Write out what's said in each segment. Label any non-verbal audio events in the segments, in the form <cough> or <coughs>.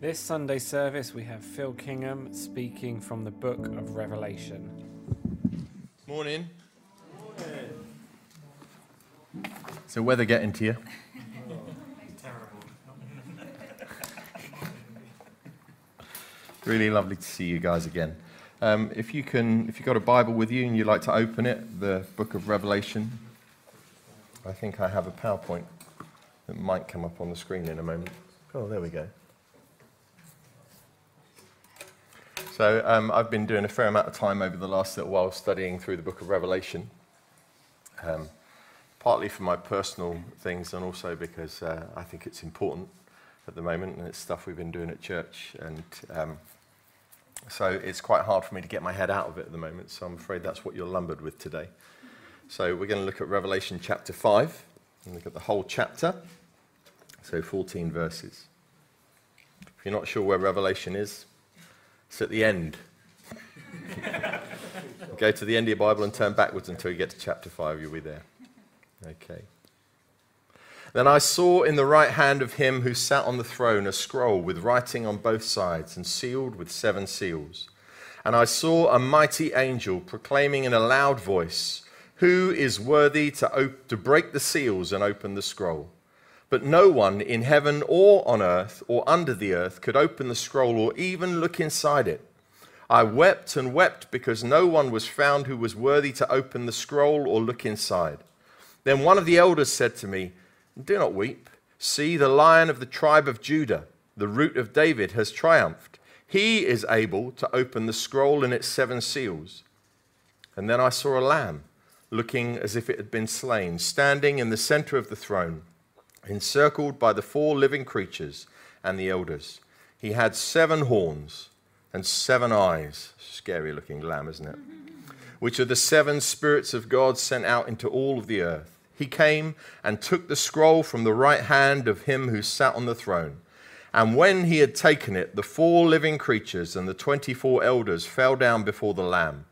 This Sunday service, we have Phil Kingham speaking from the book of Revelation. Morning. Morning. So, weather getting to you? Terrible. <laughs> Really lovely to see you guys again. Um, if you can, if you've got a Bible with you and you'd like to open it, the book of Revelation. I think I have a PowerPoint that might come up on the screen in a moment. Oh, there we go. So um, I've been doing a fair amount of time over the last little while studying through the book of Revelation, um, partly for my personal things and also because uh, I think it's important at the moment and it's stuff we've been doing at church. And um, so it's quite hard for me to get my head out of it at the moment. So I'm afraid that's what you're lumbered with today. So we're going to look at Revelation chapter 5 and look at the whole chapter. So 14 verses. If you're not sure where Revelation is, it's at the end. Go to the end of your Bible and turn backwards until you get to chapter 5. You'll be there. Okay. Then I saw in the right hand of him who sat on the throne a scroll with writing on both sides and sealed with seven seals. And I saw a mighty angel proclaiming in a loud voice, Who is worthy to, op- to break the seals and open the scroll? But no one in heaven or on earth or under the earth could open the scroll or even look inside it. I wept and wept because no one was found who was worthy to open the scroll or look inside. Then one of the elders said to me, Do not weep. See, the lion of the tribe of Judah, the root of David, has triumphed. He is able to open the scroll and its seven seals. And then I saw a lamb, looking as if it had been slain, standing in the center of the throne encircled by the four living creatures and the elders. He had seven horns and seven eyes. Scary looking lamb, isn't it? <laughs> Which are the seven spirits of God sent out into all of the earth. He came and took the scroll from the right hand of him who sat on the throne. And when he had taken it, the four living creatures and the 24 elders fell down before the Lamb.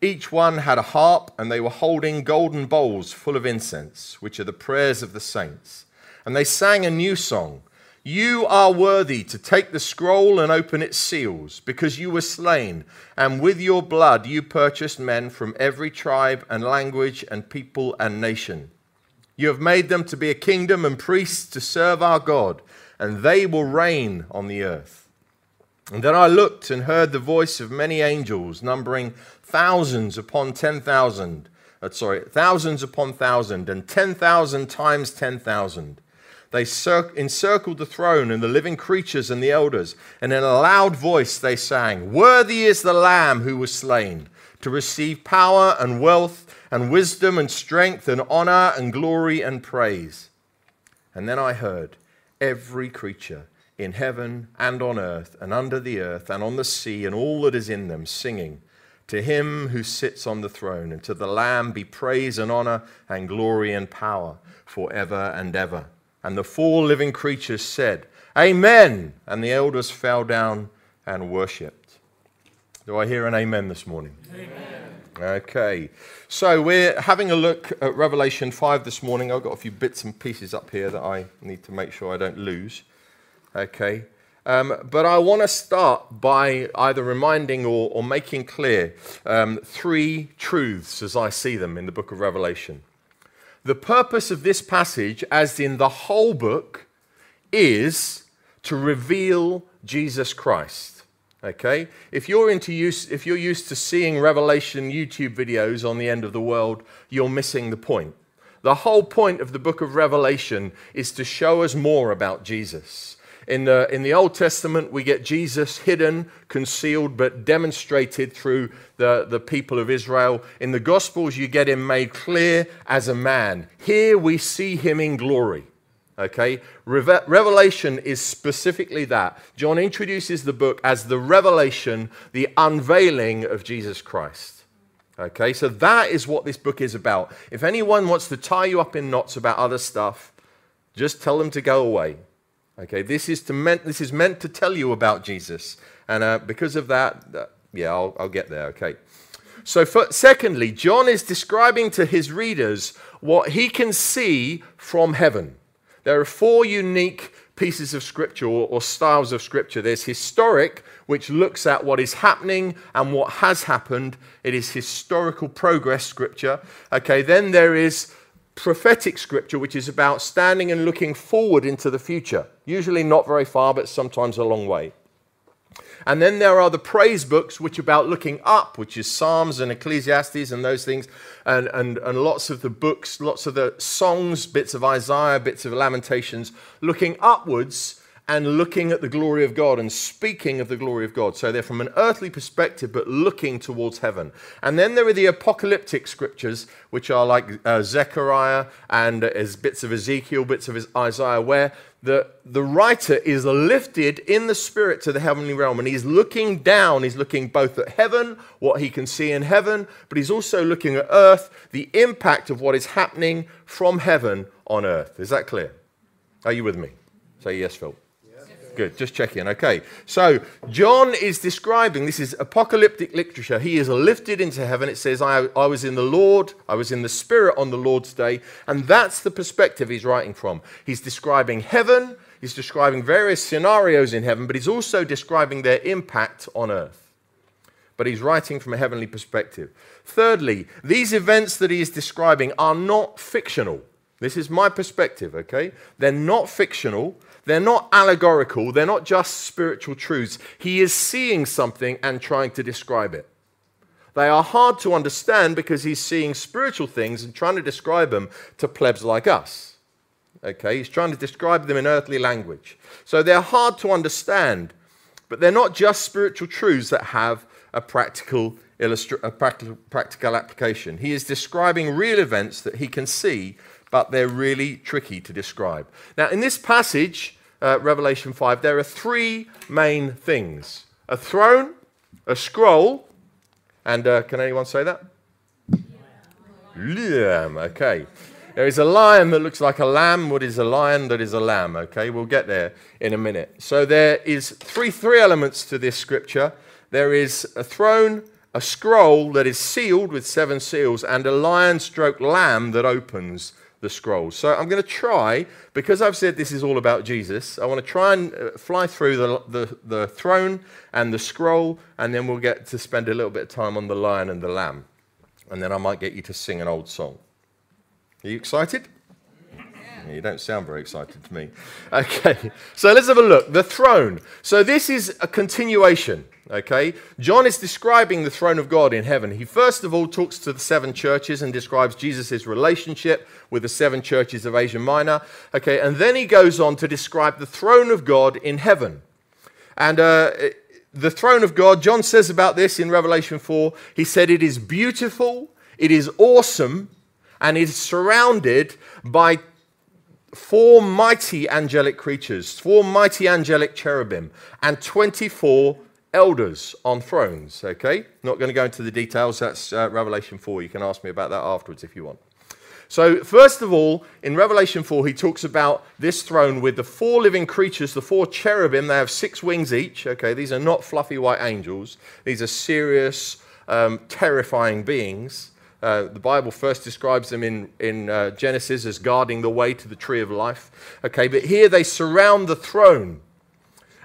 Each one had a harp, and they were holding golden bowls full of incense, which are the prayers of the saints. And they sang a new song You are worthy to take the scroll and open its seals, because you were slain, and with your blood you purchased men from every tribe and language and people and nation. You have made them to be a kingdom and priests to serve our God, and they will reign on the earth. And then I looked and heard the voice of many angels, numbering thousands upon ten thousand, uh, sorry, thousands upon thousand, and ten thousand times ten thousand. They encircled the throne and the living creatures and the elders, and in a loud voice they sang, Worthy is the Lamb who was slain to receive power and wealth and wisdom and strength and honor and glory and praise. And then I heard every creature in heaven and on earth and under the earth and on the sea and all that is in them singing, To him who sits on the throne and to the Lamb be praise and honor and glory and power forever and ever. And the four living creatures said, Amen. And the elders fell down and worshipped. Do I hear an amen this morning? Amen. Okay, so we're having a look at Revelation 5 this morning. I've got a few bits and pieces up here that I need to make sure I don't lose. Okay, um, but I want to start by either reminding or, or making clear um, three truths as I see them in the book of Revelation. The purpose of this passage, as in the whole book, is to reveal Jesus Christ. Okay? If you're into use, if you're used to seeing Revelation YouTube videos on the end of the world, you're missing the point. The whole point of the book of Revelation is to show us more about Jesus. In the, in the Old Testament, we get Jesus hidden, concealed, but demonstrated through the, the people of Israel. In the Gospels, you get him made clear as a man. Here we see him in glory. Okay? Reve- revelation is specifically that. John introduces the book as the revelation, the unveiling of Jesus Christ. Okay? So that is what this book is about. If anyone wants to tie you up in knots about other stuff, just tell them to go away. Okay? This is, to meant, this is meant to tell you about Jesus. And uh, because of that, uh, yeah, I'll, I'll get there. Okay? So, for, secondly, John is describing to his readers what he can see from heaven. There are four unique pieces of scripture or, or, styles of scripture. There's historic, which looks at what is happening and what has happened. It is historical progress scripture. Okay, then there is prophetic scripture, which is about standing and looking forward into the future. Usually not very far, but sometimes a long way. And then there are the praise books, which are about looking up, which is Psalms and Ecclesiastes and those things, and, and, and lots of the books, lots of the songs, bits of Isaiah, bits of Lamentations, looking upwards and looking at the glory of God and speaking of the glory of God. So they're from an earthly perspective, but looking towards heaven. And then there are the apocalyptic scriptures, which are like uh, Zechariah and uh, bits of Ezekiel, bits of Isaiah, where the, the writer is lifted in the spirit to the heavenly realm and he's looking down. He's looking both at heaven, what he can see in heaven, but he's also looking at earth, the impact of what is happening from heaven on earth. Is that clear? Are you with me? Say yes, Phil. Good, just checking. Okay, so John is describing this is apocalyptic literature. He is lifted into heaven. It says, I, I was in the Lord, I was in the Spirit on the Lord's day. And that's the perspective he's writing from. He's describing heaven, he's describing various scenarios in heaven, but he's also describing their impact on earth. But he's writing from a heavenly perspective. Thirdly, these events that he is describing are not fictional. This is my perspective, okay? They're not fictional. They're not allegorical, they're not just spiritual truths. He is seeing something and trying to describe it. They are hard to understand because he's seeing spiritual things and trying to describe them to plebs like us. Okay, he's trying to describe them in earthly language. So they're hard to understand, but they're not just spiritual truths that have a practical, illustra- a practical, practical application. He is describing real events that he can see but they're really tricky to describe. Now, in this passage, uh, Revelation 5, there are three main things a throne, a scroll, and uh, can anyone say that? Lamb, okay. There is a lion that looks like a lamb. What is a lion that is a lamb? Okay, we'll get there in a minute. So there is three three elements to this scripture. There is a throne, a scroll that is sealed with seven seals, and a lion stroke lamb that opens the scrolls. So I'm going to try, because I've said this is all about Jesus, I want to try and uh, fly through the, the, the throne and the scroll, and then we'll get to spend a little bit of time on the lion and the lamb. And then I might get you to sing an old song. Are you excited? You don't sound very excited to me. <laughs> Okay, so let's have a look. The throne. So this is a continuation. Okay, John is describing the throne of God in heaven. He first of all talks to the seven churches and describes Jesus' relationship with the seven churches of Asia Minor. Okay, and then he goes on to describe the throne of God in heaven. And uh, the throne of God, John says about this in Revelation 4, he said, It is beautiful, it is awesome, and it is surrounded by four mighty angelic creatures, four mighty angelic cherubim, and 24 elders on thrones. Okay? Not going to go into the details. That's uh, Revelation 4. You can ask me about that afterwards if you want. So, first of all, in Revelation 4, he talks about this throne with the four living creatures, the four cherubim. They have six wings each. Okay, these are not fluffy white angels, these are serious, um, terrifying beings. Uh, the Bible first describes them in, in uh, Genesis as guarding the way to the tree of life. Okay, but here they surround the throne.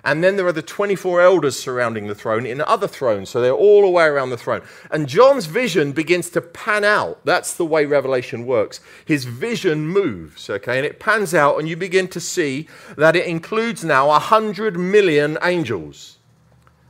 And then there are the 24 elders surrounding the throne in other thrones. So they're all the way around the throne. And John's vision begins to pan out. That's the way Revelation works. His vision moves, okay? And it pans out, and you begin to see that it includes now 100 million angels.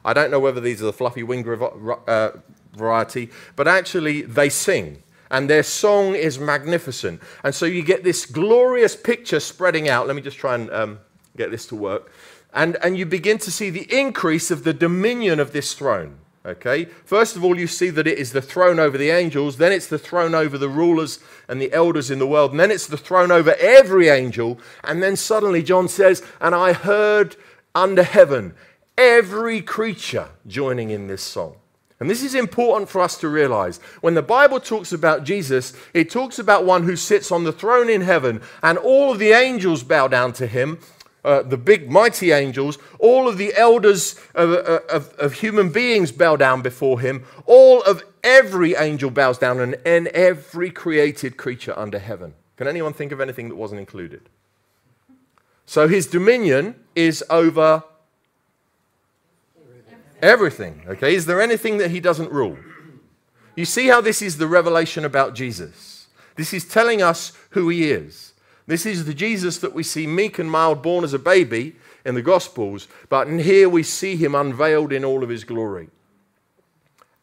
I don't know whether these are the fluffy winged uh, variety, but actually they sing. And their song is magnificent. And so you get this glorious picture spreading out. Let me just try and um, get this to work. And, and you begin to see the increase of the dominion of this throne. Okay? First of all, you see that it is the throne over the angels, then it's the throne over the rulers and the elders in the world, and then it's the throne over every angel. And then suddenly John says, And I heard under heaven every creature joining in this song. And this is important for us to realize. When the Bible talks about Jesus, it talks about one who sits on the throne in heaven, and all of the angels bow down to him, uh, the big mighty angels, all of the elders of, uh, of, of, human beings bow down before him, all of every angel bows down, and, and every created creature under heaven. Can anyone think of anything that wasn't included? So his dominion is over everything. Okay, is there anything that he doesn't rule? You see how this is the revelation about Jesus. This is telling us who he is. This is the Jesus that we see meek and mild, born as a baby in the Gospels, but here we see him unveiled in all of his glory.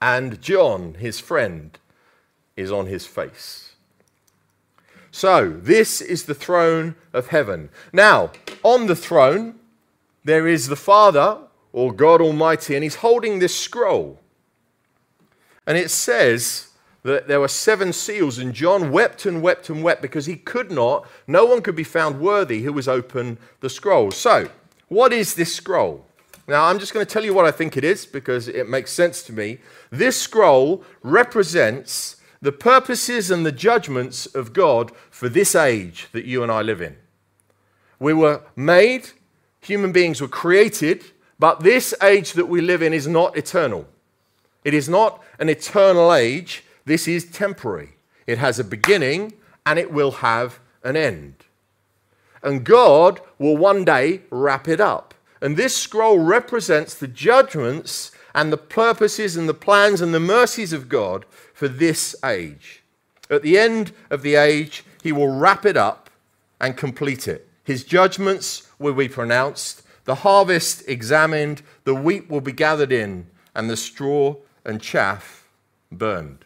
And John, his friend, is on his face. So, this is the throne of heaven. Now, on the throne, there is the Father, or God Almighty, and he's holding this scroll. And it says that there were seven seals, and John wept and wept and wept because he could not, no one could be found worthy who was open the scroll. So, what is this scroll? Now, I'm just going to tell you what I think it is because it makes sense to me. This scroll represents the purposes and the judgments of God for this age that you and I live in. We were made, human beings were created, but this age that we live in is not eternal. It is not an eternal age, this is temporary. It has a beginning and it will have an end. And God will one day wrap it up. And this scroll represents the judgments and the purposes and the plans and the mercies of God for this age. At the end of the age, he will wrap it up and complete it. His judgments will be pronounced, the harvest examined, the wheat will be gathered in, and the straw and chaff burned.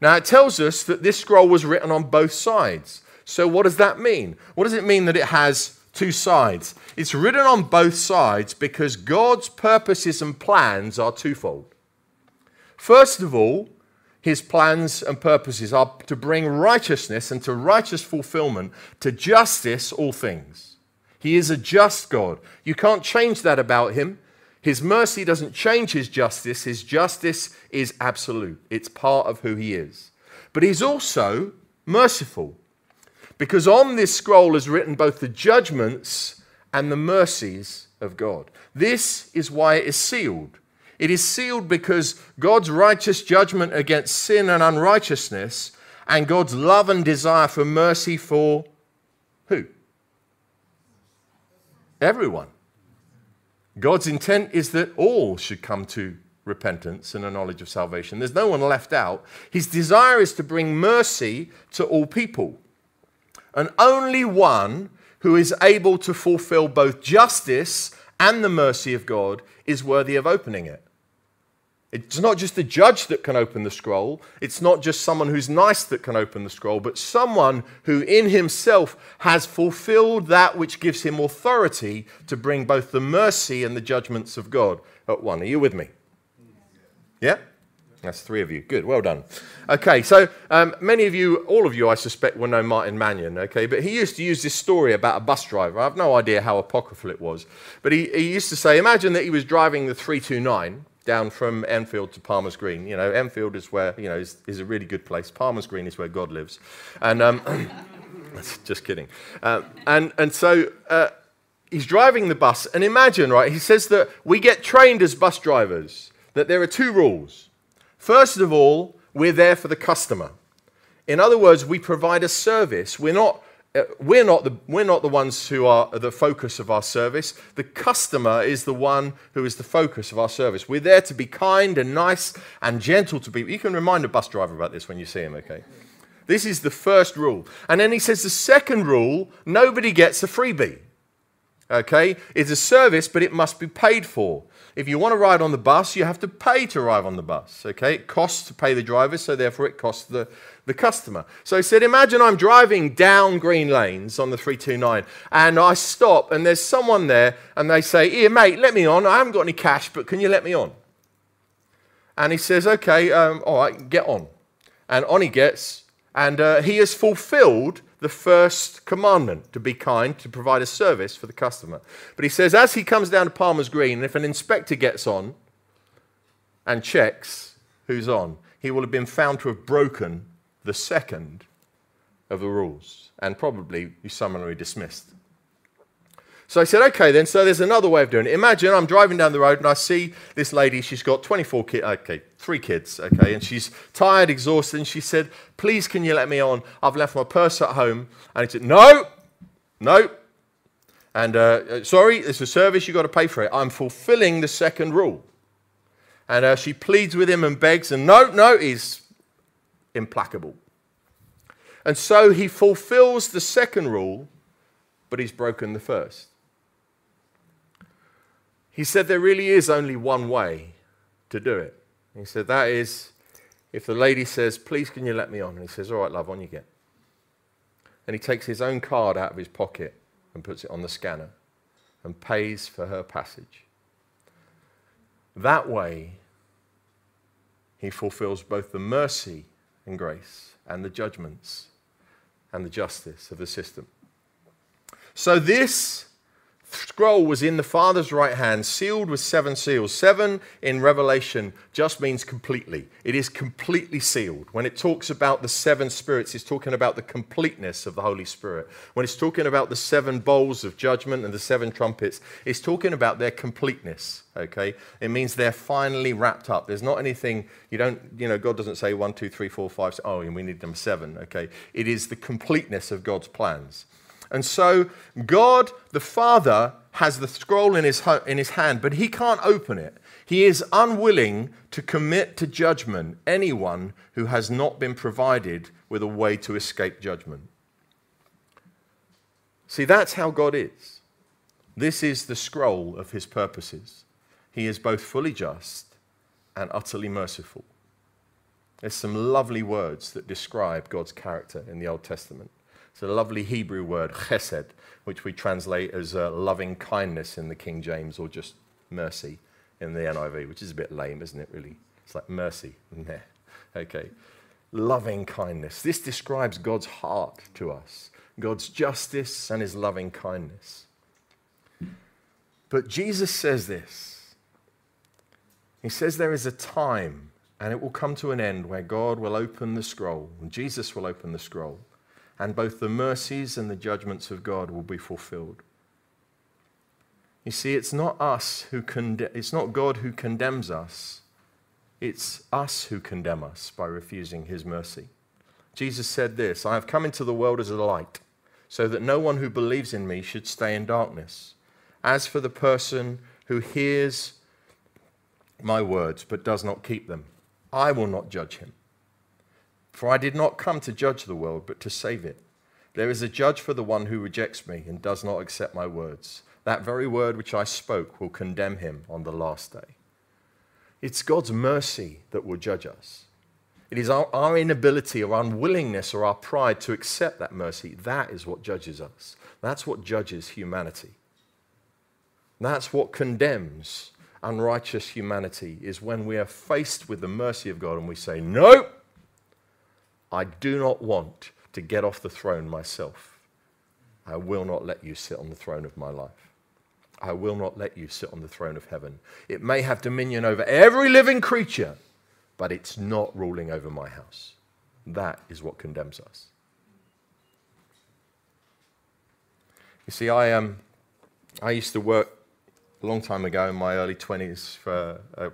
Now, it tells us that this scroll was written on both sides. So, what does that mean? What does it mean that it has two sides? It's written on both sides because God's purposes and plans are twofold. First of all, his plans and purposes are to bring righteousness and to righteous fulfillment, to justice, all things. He is a just God. You can't change that about him. His mercy doesn't change his justice. His justice is absolute, it's part of who he is. But he's also merciful because on this scroll is written both the judgments and the mercies of God. This is why it is sealed. It is sealed because God's righteous judgment against sin and unrighteousness and God's love and desire for mercy for who? Everyone. God's intent is that all should come to repentance and a knowledge of salvation. There's no one left out. His desire is to bring mercy to all people. And only one who is able to fulfill both justice and the mercy of God is worthy of opening it. It's not just the judge that can open the scroll. It's not just someone who's nice that can open the scroll, but someone who in himself has fulfilled that which gives him authority to bring both the mercy and the judgments of God at one. Are you with me? Yeah? That's three of you. Good, well done. Okay, so um, many of you, all of you, I suspect, will know Martin Mannion, okay? But he used to use this story about a bus driver. I have no idea how apocryphal it was. But he, he used to say, imagine that he was driving the 329 down from Enfield to Palmer's Green. You know, Enfield is where, you know, is, is a really good place. Palmer's Green is where God lives. And, um, <coughs> just kidding. Uh, and, and so uh, he's driving the bus. And imagine, right, he says that we get trained as bus drivers, that there are two rules. First of all, we're there for the customer. In other words, we provide a service. We're not, Uh, we're not, the, we're not the ones who are the focus of our service. The customer is the one who is the focus of our service. We're there to be kind and nice and gentle to people. You can remind a bus driver about this when you see him, okay? This is the first rule. And then he says the second rule nobody gets a freebie. Okay? It's a service, but it must be paid for. If you want to ride on the bus, you have to pay to ride on the bus. Okay? It costs to pay the driver, so therefore it costs the, the customer. So he said, Imagine I'm driving down green lanes on the 329 and I stop and there's someone there and they say, Here, mate, let me on. I haven't got any cash, but can you let me on? And he says, Okay, um, all right, get on. And on he gets, and uh, he has fulfilled the first commandment to be kind, to provide a service for the customer. But he says, as he comes down to Palmer's Green, if an inspector gets on and checks who's on, he will have been found to have broken the second of the rules and probably be summarily dismissed. So I said, okay, then, so there's another way of doing it. Imagine I'm driving down the road and I see this lady, she's got 24 kids, okay, three kids, okay, and she's tired, exhausted, and she said, please, can you let me on? I've left my purse at home. And he said, no, no. And uh, uh, sorry, it's a service, you've got to pay for it. I'm fulfilling the second rule. And uh, she pleads with him and begs, and no, no, he's implacable. And so he fulfills the second rule, but he's broken the first. He said there really is only one way to do it. He said that is if the lady says, Please, can you let me on? And he says, All right, love, on you get. And he takes his own card out of his pocket and puts it on the scanner and pays for her passage. That way, he fulfills both the mercy and grace and the judgments and the justice of the system. So, this scroll was in the Father's right hand, sealed with seven seals. Seven in Revelation just means completely. It is completely sealed. When it talks about the seven spirits, it's talking about the completeness of the Holy Spirit. When it's talking about the seven bowls of judgment and the seven trumpets, it's talking about their completeness. Okay? It means they're finally wrapped up. There's not anything, you don't, you know, God doesn't say one, two, three, four, five, six, oh, and we need them seven. Okay? It is the completeness of God's plans. And so God, the Father, has the scroll in his, in his hand, but he can't open it. He is unwilling to commit to judgment anyone who has not been provided with a way to escape judgment. See, that's how God is. This is the scroll of his purposes. He is both fully just and utterly merciful. There's some lovely words that describe God's character in the Old Testament. It's a lovely Hebrew word, chesed, which we translate as uh, loving kindness in the King James or just mercy in the NIV, which is a bit lame, isn't it, really? It's like mercy. okay. Loving kindness. This describes God's heart to us, God's justice and his loving kindness. But Jesus says this He says there is a time, and it will come to an end, where God will open the scroll, and Jesus will open the scroll and both the mercies and the judgments of God will be fulfilled. You see, it's not us who conde- it's not God who condemns us. It's us who condemn us by refusing his mercy. Jesus said this, I have come into the world as a light, so that no one who believes in me should stay in darkness. As for the person who hears my words but does not keep them, I will not judge him. For I did not come to judge the world, but to save it. There is a judge for the one who rejects me and does not accept my words. That very word which I spoke will condemn him on the last day. It's God's mercy that will judge us. It is our, our, inability or unwillingness or our pride to accept that mercy. That is what judges us. That's what judges humanity. That's what condemns unrighteous humanity, is when we are faced with the mercy of God and we say, Nope, I do not want to get off the throne myself. I will not let you sit on the throne of my life. I will not let you sit on the throne of heaven. It may have dominion over every living creature, but it's not ruling over my house. That is what condemns us. You see, I, um, I used to work a long time ago in my early 20s for a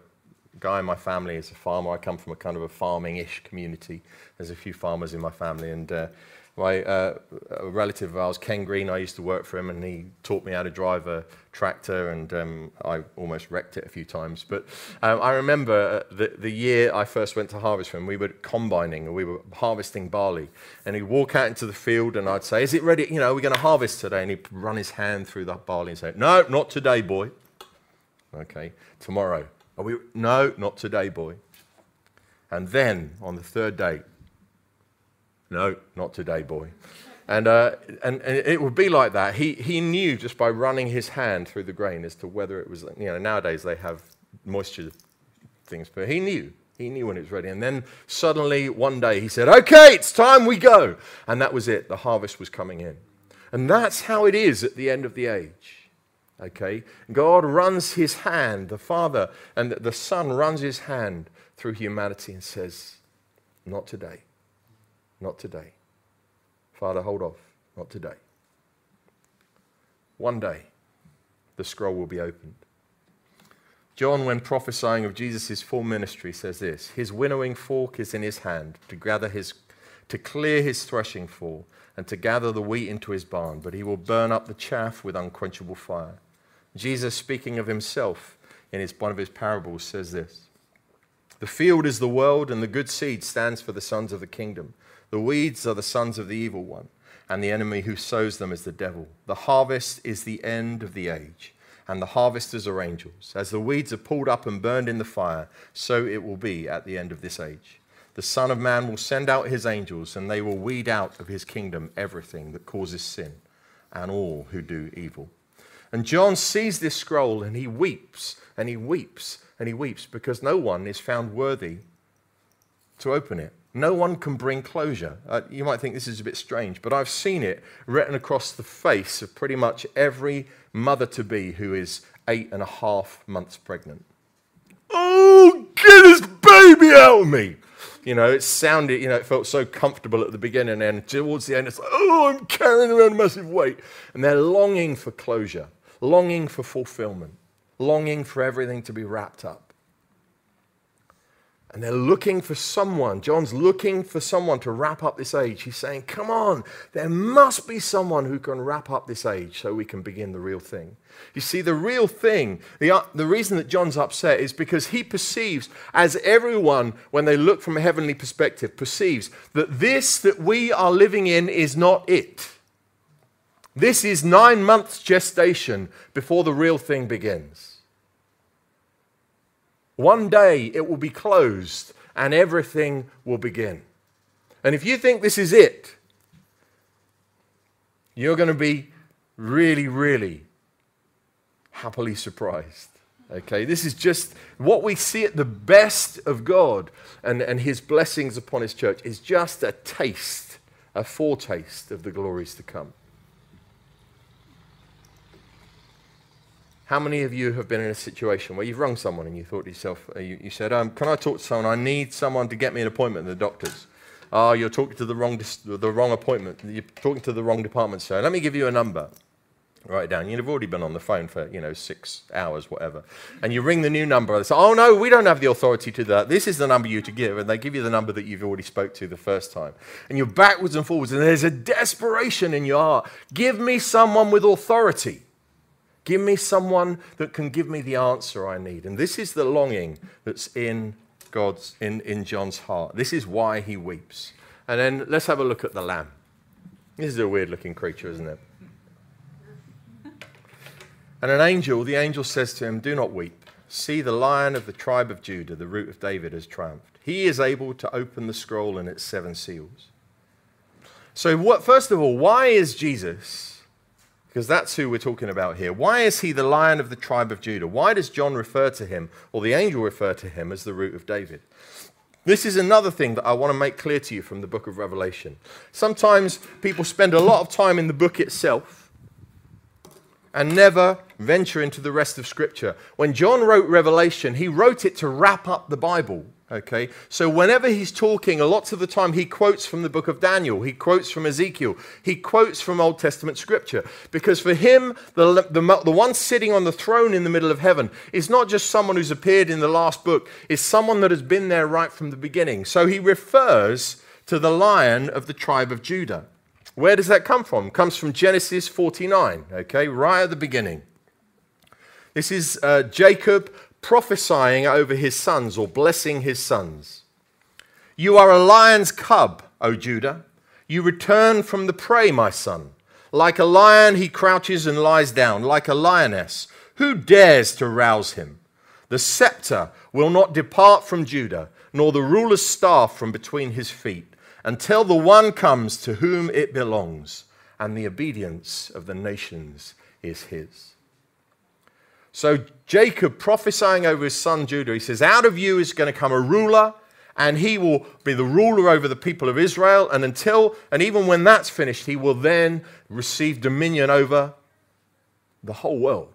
guy in my family is a farmer. I come from a kind of a farming-ish community. There's a few farmers in my family, and uh, my uh, a relative of ours, Ken Green, I used to work for him, and he taught me how to drive a tractor, and um, I almost wrecked it a few times. But um, I remember uh, the, the year I first went to harvest for him, we were combining, we were harvesting barley, and he'd walk out into the field, and I'd say, "Is it ready? You know, we're going to harvest today?" And he'd run his hand through the barley and say, "No, not today, boy." Okay, tomorrow. Are we? No, not today, boy. And then on the third day, no, not today, boy. And, uh, and, and it would be like that. He, he knew just by running his hand through the grain as to whether it was, you know, nowadays they have moisture things, but he knew. He knew when it was ready. And then suddenly one day he said, Okay, it's time we go. And that was it. The harvest was coming in. And that's how it is at the end of the age. Okay? God runs his hand, the Father and the Son runs his hand through humanity and says, Not today. Not today. Father, hold off. Not today. One day, the scroll will be opened. John, when prophesying of Jesus' full ministry, says this His winnowing fork is in his hand to gather, his, to clear his threshing floor and to gather the wheat into his barn, but he will burn up the chaff with unquenchable fire. Jesus, speaking of himself in his, one of his parables, says this The field is the world, and the good seed stands for the sons of the kingdom. The weeds are the sons of the evil one, and the enemy who sows them is the devil. The harvest is the end of the age, and the harvesters are angels. As the weeds are pulled up and burned in the fire, so it will be at the end of this age. The Son of Man will send out his angels, and they will weed out of his kingdom everything that causes sin and all who do evil. And John sees this scroll and he weeps and he weeps and he weeps because no one is found worthy to open it. No one can bring closure. Uh, you might think this is a bit strange, but I've seen it written across the face of pretty much every mother to be who is eight and a half months pregnant. Oh, get this baby out of me! You know, it sounded, you know, it felt so comfortable at the beginning, and towards the end, it's like, oh, I'm carrying around a massive weight. And they're longing for closure, longing for fulfillment, longing for everything to be wrapped up. And they're looking for someone. John's looking for someone to wrap up this age. He's saying, Come on, there must be someone who can wrap up this age so we can begin the real thing. You see, the real thing, the, uh, the reason that John's upset is because he perceives, as everyone, when they look from a heavenly perspective, perceives that this that we are living in is not it. This is nine months gestation before the real thing begins. One day it will be closed and everything will begin. And if you think this is it, you're going to be really, really happily surprised. Okay, this is just what we see at the best of God and, and His blessings upon His church is just a taste, a foretaste of the glories to come. How many of you have been in a situation where you've rung someone and you thought to yourself, uh, you, you said, um, Can I talk to someone? I need someone to get me an appointment at the doctor's. Oh, you're talking to the wrong, the wrong appointment. You're talking to the wrong department, sir. Let me give you a number. Write it down. You've already been on the phone for, you know, six hours, whatever. And you ring the new number. They say, oh, no, we don't have the authority to that. This is the number you to give. And they give you the number that you've already spoke to the first time. And you're backwards and forwards. And there's a desperation in your heart. Give me someone with authority. Give me someone that can give me the answer I need. And this is the longing that's in God's in, in John's heart. This is why he weeps. And then let's have a look at the lamb. This is a weird looking creature, isn't it? And an angel, the angel says to him, Do not weep. See, the lion of the tribe of Judah, the root of David, has triumphed. He is able to open the scroll and its seven seals. So, what, first of all, why is Jesus because that's who we're talking about here. Why is he the lion of the tribe of Judah? Why does John refer to him, or the angel refer to him, as the root of David? This is another thing that I want to make clear to you from the book of Revelation. Sometimes people spend a lot of time in the book itself and never venture into the rest of Scripture. When John wrote Revelation, he wrote it to wrap up the Bible. Okay, so whenever he's talking, a lot of the time he quotes from the book of Daniel, he quotes from Ezekiel, he quotes from Old Testament scripture. Because for him, the, the, the one sitting on the throne in the middle of heaven is not just someone who's appeared in the last book, is someone that has been there right from the beginning. So he refers to the lion of the tribe of Judah. Where does that come from? It comes from Genesis 49, okay, right at the beginning. This is uh, Jacob prophesying over his sons or blessing his sons. You are a lion's cub, O Judah. You return from the prey, my son. Like a lion, he crouches and lies down, like a lioness. Who dares to rouse him? The scepter will not depart from Judah, nor the ruler's staff from between his feet, until the one comes to whom it belongs, and the obedience of the nations is his. So Jacob prophesying over his son Judah, he says, Out of you is going to come a ruler, and he will be the ruler over the people of Israel. And until, and even when that's finished, he will then receive dominion over the whole world.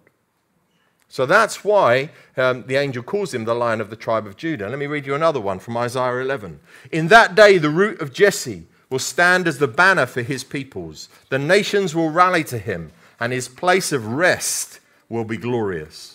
So that's why um, the angel calls him the lion of the tribe of Judah. Let me read you another one from Isaiah 11. In that day, the root of Jesse will stand as the banner for his peoples. The nations will rally to him, and his place of rest will be glorious.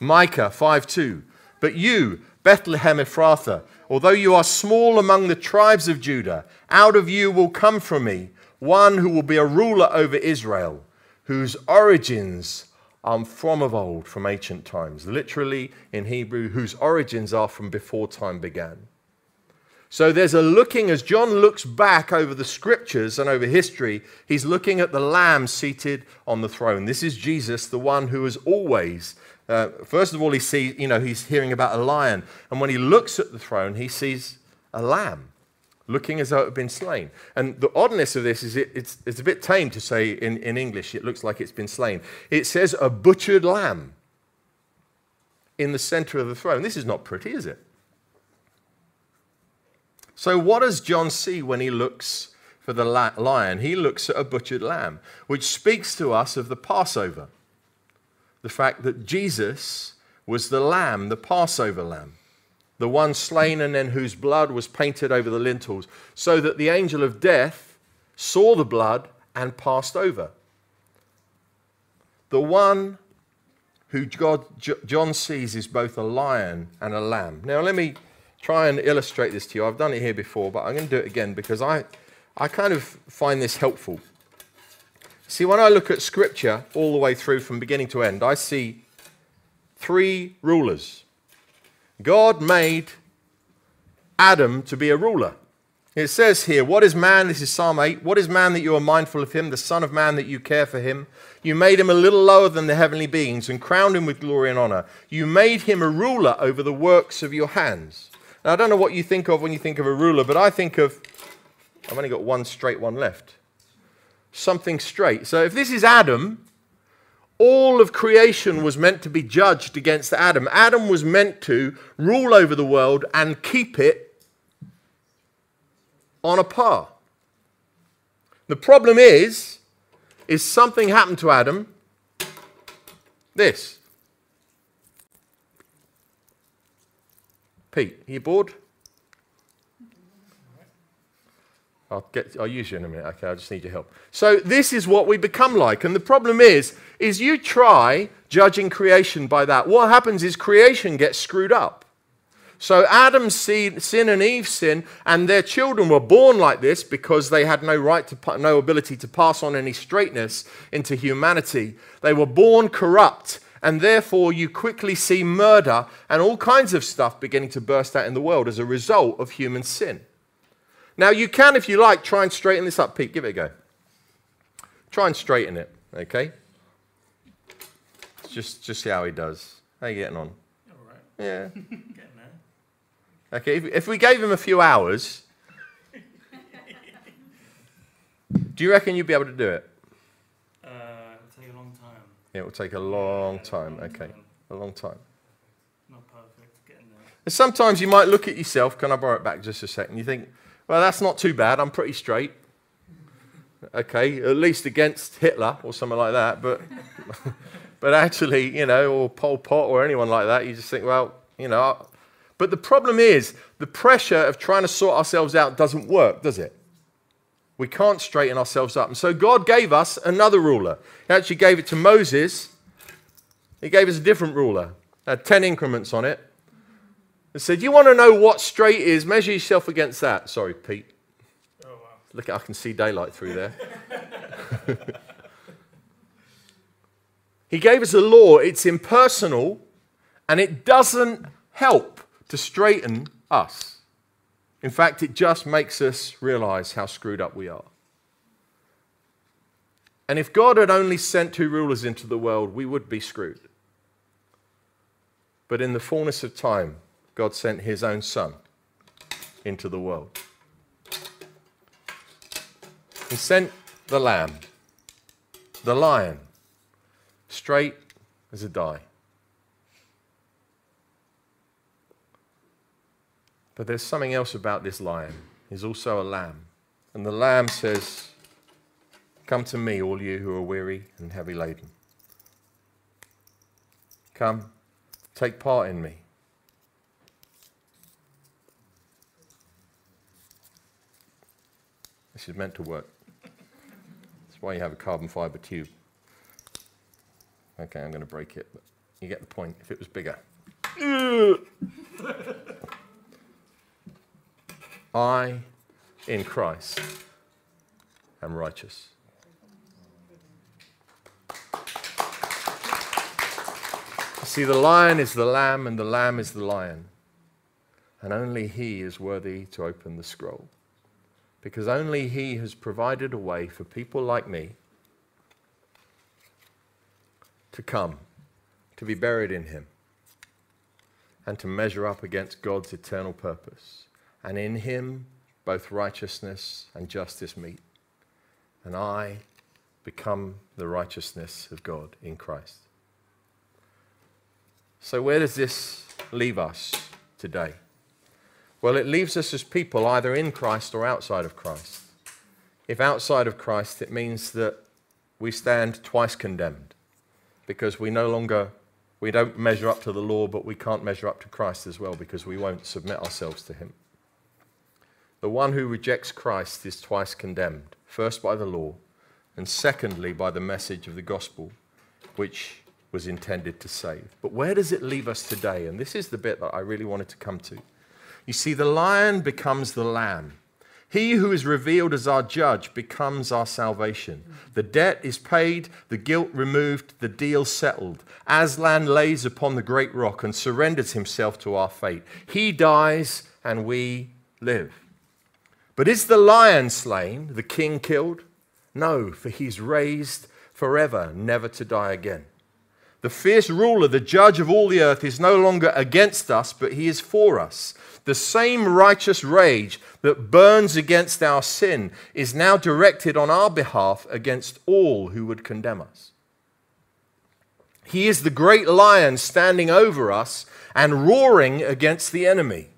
Micah 5 2. But you, Bethlehem Ephrathah, Although you are small among the tribes of Judah, out of you will come from me one who will be a ruler over Israel, whose origins are from of old, from ancient times. Literally in Hebrew, whose origins are from before time began. So there's a looking, as John looks back over the scriptures and over history, he's looking at the Lamb seated on the throne. This is Jesus, the one who has always, uh, first of all, he sees, you know, he's hearing about a lion. And when he looks at the throne, he sees a lamb looking as though it had been slain. And the oddness of this is it, it's, it's a bit tame to say in, in English, it looks like it's been slain. It says a butchered lamb in the center of the throne. This is not pretty, is it? So, what does John see when he looks for the lion? He looks at a butchered lamb, which speaks to us of the Passover. The fact that Jesus was the lamb, the Passover lamb, the one slain and then whose blood was painted over the lintels, so that the angel of death saw the blood and passed over. The one who God, John sees is both a lion and a lamb. Now, let me try and illustrate this to you. I've done it here before, but I'm going to do it again because I, I kind of find this helpful. See, when I look at Scripture all the way through from beginning to end, I see three rulers. God made Adam to be a ruler. It says here, What is man? This is Psalm 8. What is man that you are mindful of him, the Son of Man that you care for him? You made him a little lower than the heavenly beings and crowned him with glory and honor. You made him a ruler over the works of your hands. Now, I don't know what you think of when you think of a ruler, but I think of, I've only got one straight one left. Something straight. So if this is Adam, all of creation was meant to be judged against Adam. Adam was meant to rule over the world and keep it on a par. The problem is, is something happened to Adam. This. Pete, are you bored? I'll, get, I'll use you in a minute. Okay, I just need your help. So this is what we become like. And the problem is, is you try judging creation by that. What happens is creation gets screwed up. So Adam's sin and Eve's sin, and their children were born like this because they had no right to, no ability to pass on any straightness into humanity. They were born corrupt and therefore, you quickly see murder and all kinds of stuff beginning to burst out in the world as a result of human sin. Now, you can, if you like, try and straighten this up. Pete, give it a go. Try and straighten it, okay? Just, just see how he does. How are you getting on? All right. Yeah. <laughs> getting there. Okay, if, if we gave him a few hours, <laughs> do you reckon you'd be able to do it? Uh, it will take a long time. Yeah, it will take a long yeah, time. A long okay, a long time. Not perfect. Getting there. And sometimes you might look at yourself. Can I borrow it back just a second? You think, well, that's not too bad. I'm pretty straight. Okay, at least against Hitler or something like that. But, <laughs> but actually, you know, or Pol Pot or anyone like that, you just think, well, you know. But the problem is, the pressure of trying to sort ourselves out doesn't work, does it? We can't straighten ourselves up. And so God gave us another ruler. He actually gave it to Moses. He gave us a different ruler, had 10 increments on it. He said, You want to know what straight is? Measure yourself against that. Sorry, Pete. Oh, wow. Look, I can see daylight through there. <laughs> he gave us a law. It's impersonal and it doesn't help to straighten us. In fact, it just makes us realize how screwed up we are. And if God had only sent two rulers into the world, we would be screwed. But in the fullness of time, God sent his own son into the world. He sent the lamb, the lion, straight as a die. But there's something else about this lion. He's also a lamb. And the lamb says, Come to me, all you who are weary and heavy laden. Come, take part in me. This is meant to work. That's why you have a carbon fiber tube. Okay, I'm going to break it, but you get the point. If it was bigger. <laughs> I, in Christ, am righteous. See, the lion is the lamb, and the lamb is the lion. And only he is worthy to open the scroll. Because only he has provided a way for people like me to come, to be buried in him, and to measure up against God's eternal purpose. And in him, both righteousness and justice meet. And I become the righteousness of God in Christ. So, where does this leave us today? Well, it leaves us as people either in Christ or outside of Christ. If outside of Christ, it means that we stand twice condemned because we no longer we don't measure up to the law, but we can't measure up to Christ as well because we won't submit ourselves to him. The one who rejects Christ is twice condemned, first by the law, and secondly by the message of the gospel, which was intended to save. But where does it leave us today? And this is the bit that I really wanted to come to. You see, the lion becomes the lamb. He who is revealed as our judge becomes our salvation. The debt is paid, the guilt removed, the deal settled. Aslan lays upon the great rock and surrenders himself to our fate. He dies and we live. But is the lion slain, the king killed? No, for he's raised forever, never to die again. The fierce ruler, the judge of all the earth, is no longer against us, but he is for us. The same righteous rage that burns against our sin is now directed on our behalf against all who would condemn us. He is the great lion standing over us and roaring against the enemy.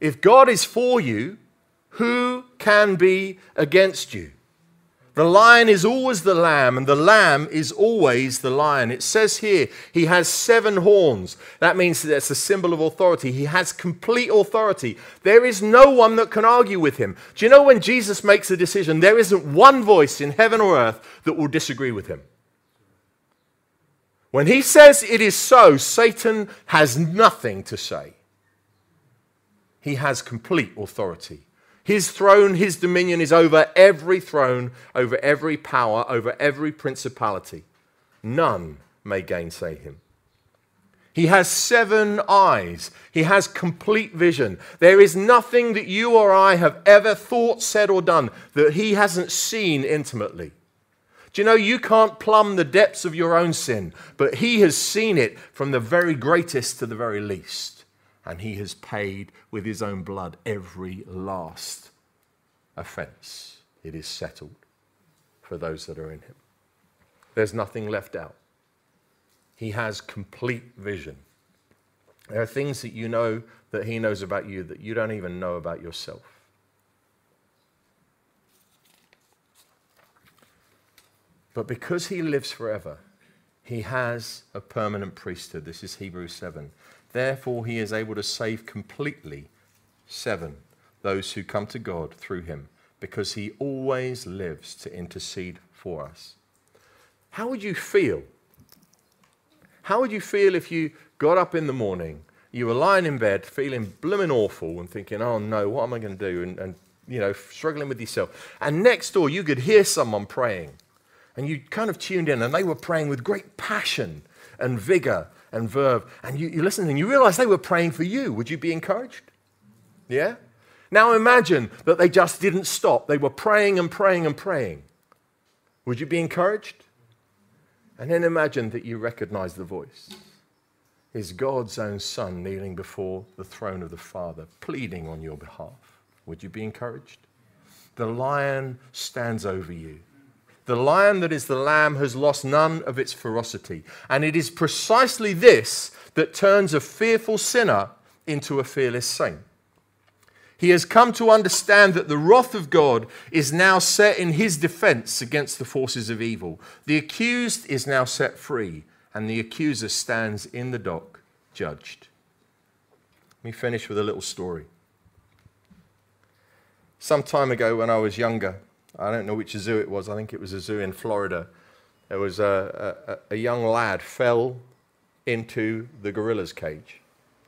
If God is for you, who can be against you? The lion is always the lamb, and the lamb is always the lion. It says here, he has seven horns. That means that's a symbol of authority. He has complete authority. There is no one that can argue with him. Do you know when Jesus makes a decision, there isn't one voice in heaven or earth that will disagree with him? When he says it is so, Satan has nothing to say. He has complete authority. His throne, his dominion is over every throne, over every power, over every principality. None may gainsay him. He has seven eyes. He has complete vision. There is nothing that you or I have ever thought, said, or done that he hasn't seen intimately. Do you know you can't plumb the depths of your own sin, but he has seen it from the very greatest to the very least and he has paid with his own blood every last offense. It is settled for those that are in him. There's nothing left out. He has complete vision. There are things that you know that he knows about you that you don't even know about yourself. But because he lives forever, he has a permanent priesthood. This is Hebrews 7. Therefore, he is able to save completely, seven, those who come to God through him, because he always lives to intercede for us. How would you feel? How would you feel if you got up in the morning, you were lying in bed feeling blooming awful and thinking, oh no, what am I going to do? And, and, you know, struggling with yourself. And next door, you could hear someone praying. And you kind of tuned in, and they were praying with great passion and vigor and verve, and you, you listen and you realize they were praying for you. Would you be encouraged? Yeah? Now imagine that they just didn't stop. They were praying and praying and praying. Would you be encouraged? And then imagine that you recognize the voice. Is God's own Son kneeling before the throne of the Father, pleading on your behalf? Would you be encouraged? The lion stands over you. The lion that is the lamb has lost none of its ferocity. And it is precisely this that turns a fearful sinner into a fearless saint. He has come to understand that the wrath of God is now set in his defense against the forces of evil. The accused is now set free, and the accuser stands in the dock, judged. Let me finish with a little story. Some time ago, when I was younger, I don't know which zoo it was. I think it was a zoo in Florida. There was a, a, a young lad fell into the gorilla's cage.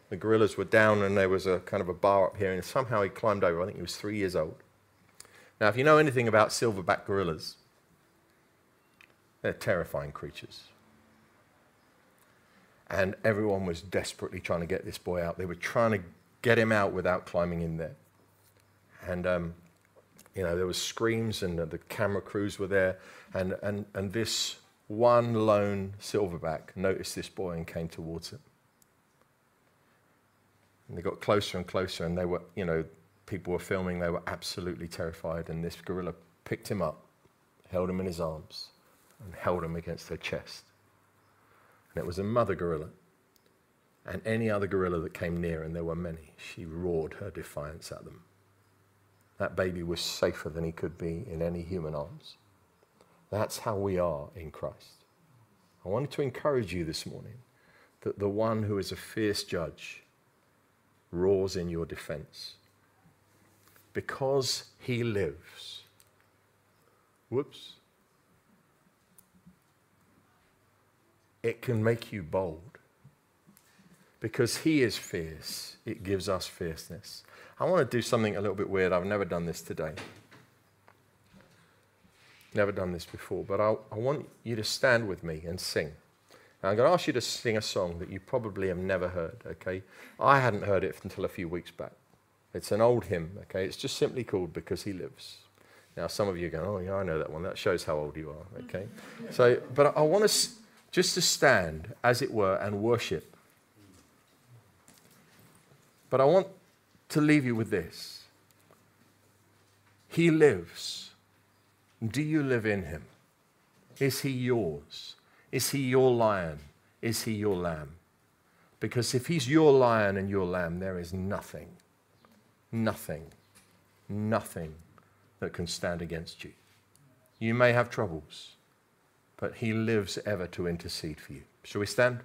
The gorillas were down, and there was a kind of a bar up here, and somehow he climbed over. I think he was three years old. Now, if you know anything about silverback gorillas, they're terrifying creatures. And everyone was desperately trying to get this boy out. They were trying to get him out without climbing in there. And, um, you know, there was screams, and the camera crews were there. And, and, and this one lone silverback noticed this boy and came towards him. And they got closer and closer, and they were, you know, people were filming, they were absolutely terrified. And this gorilla picked him up, held him in his arms, and held him against her chest. And it was a mother gorilla. And any other gorilla that came near, and there were many, she roared her defiance at them. That baby was safer than he could be in any human arms. That's how we are in Christ. I wanted to encourage you this morning that the one who is a fierce judge roars in your defense. Because he lives. Whoops. It can make you bold. Because he is fierce, it gives us fierceness. I want to do something a little bit weird. I've never done this today. Never done this before, but I, I want you to stand with me and sing. I'm going to ask you to sing a song that you probably have never heard, okay? I hadn't heard it until a few weeks back. It's an old hymn, okay? It's just simply called Because He Lives. Now, some of you are going, oh, yeah, I know that one. That shows how old you are, okay? So, but I want us just to stand, as it were, and worship. But I want to leave you with this He lives. Do you live in Him? Is He yours? Is He your lion? Is He your lamb? Because if He's your lion and your lamb, there is nothing, nothing, nothing that can stand against you. You may have troubles, but He lives ever to intercede for you. Shall we stand?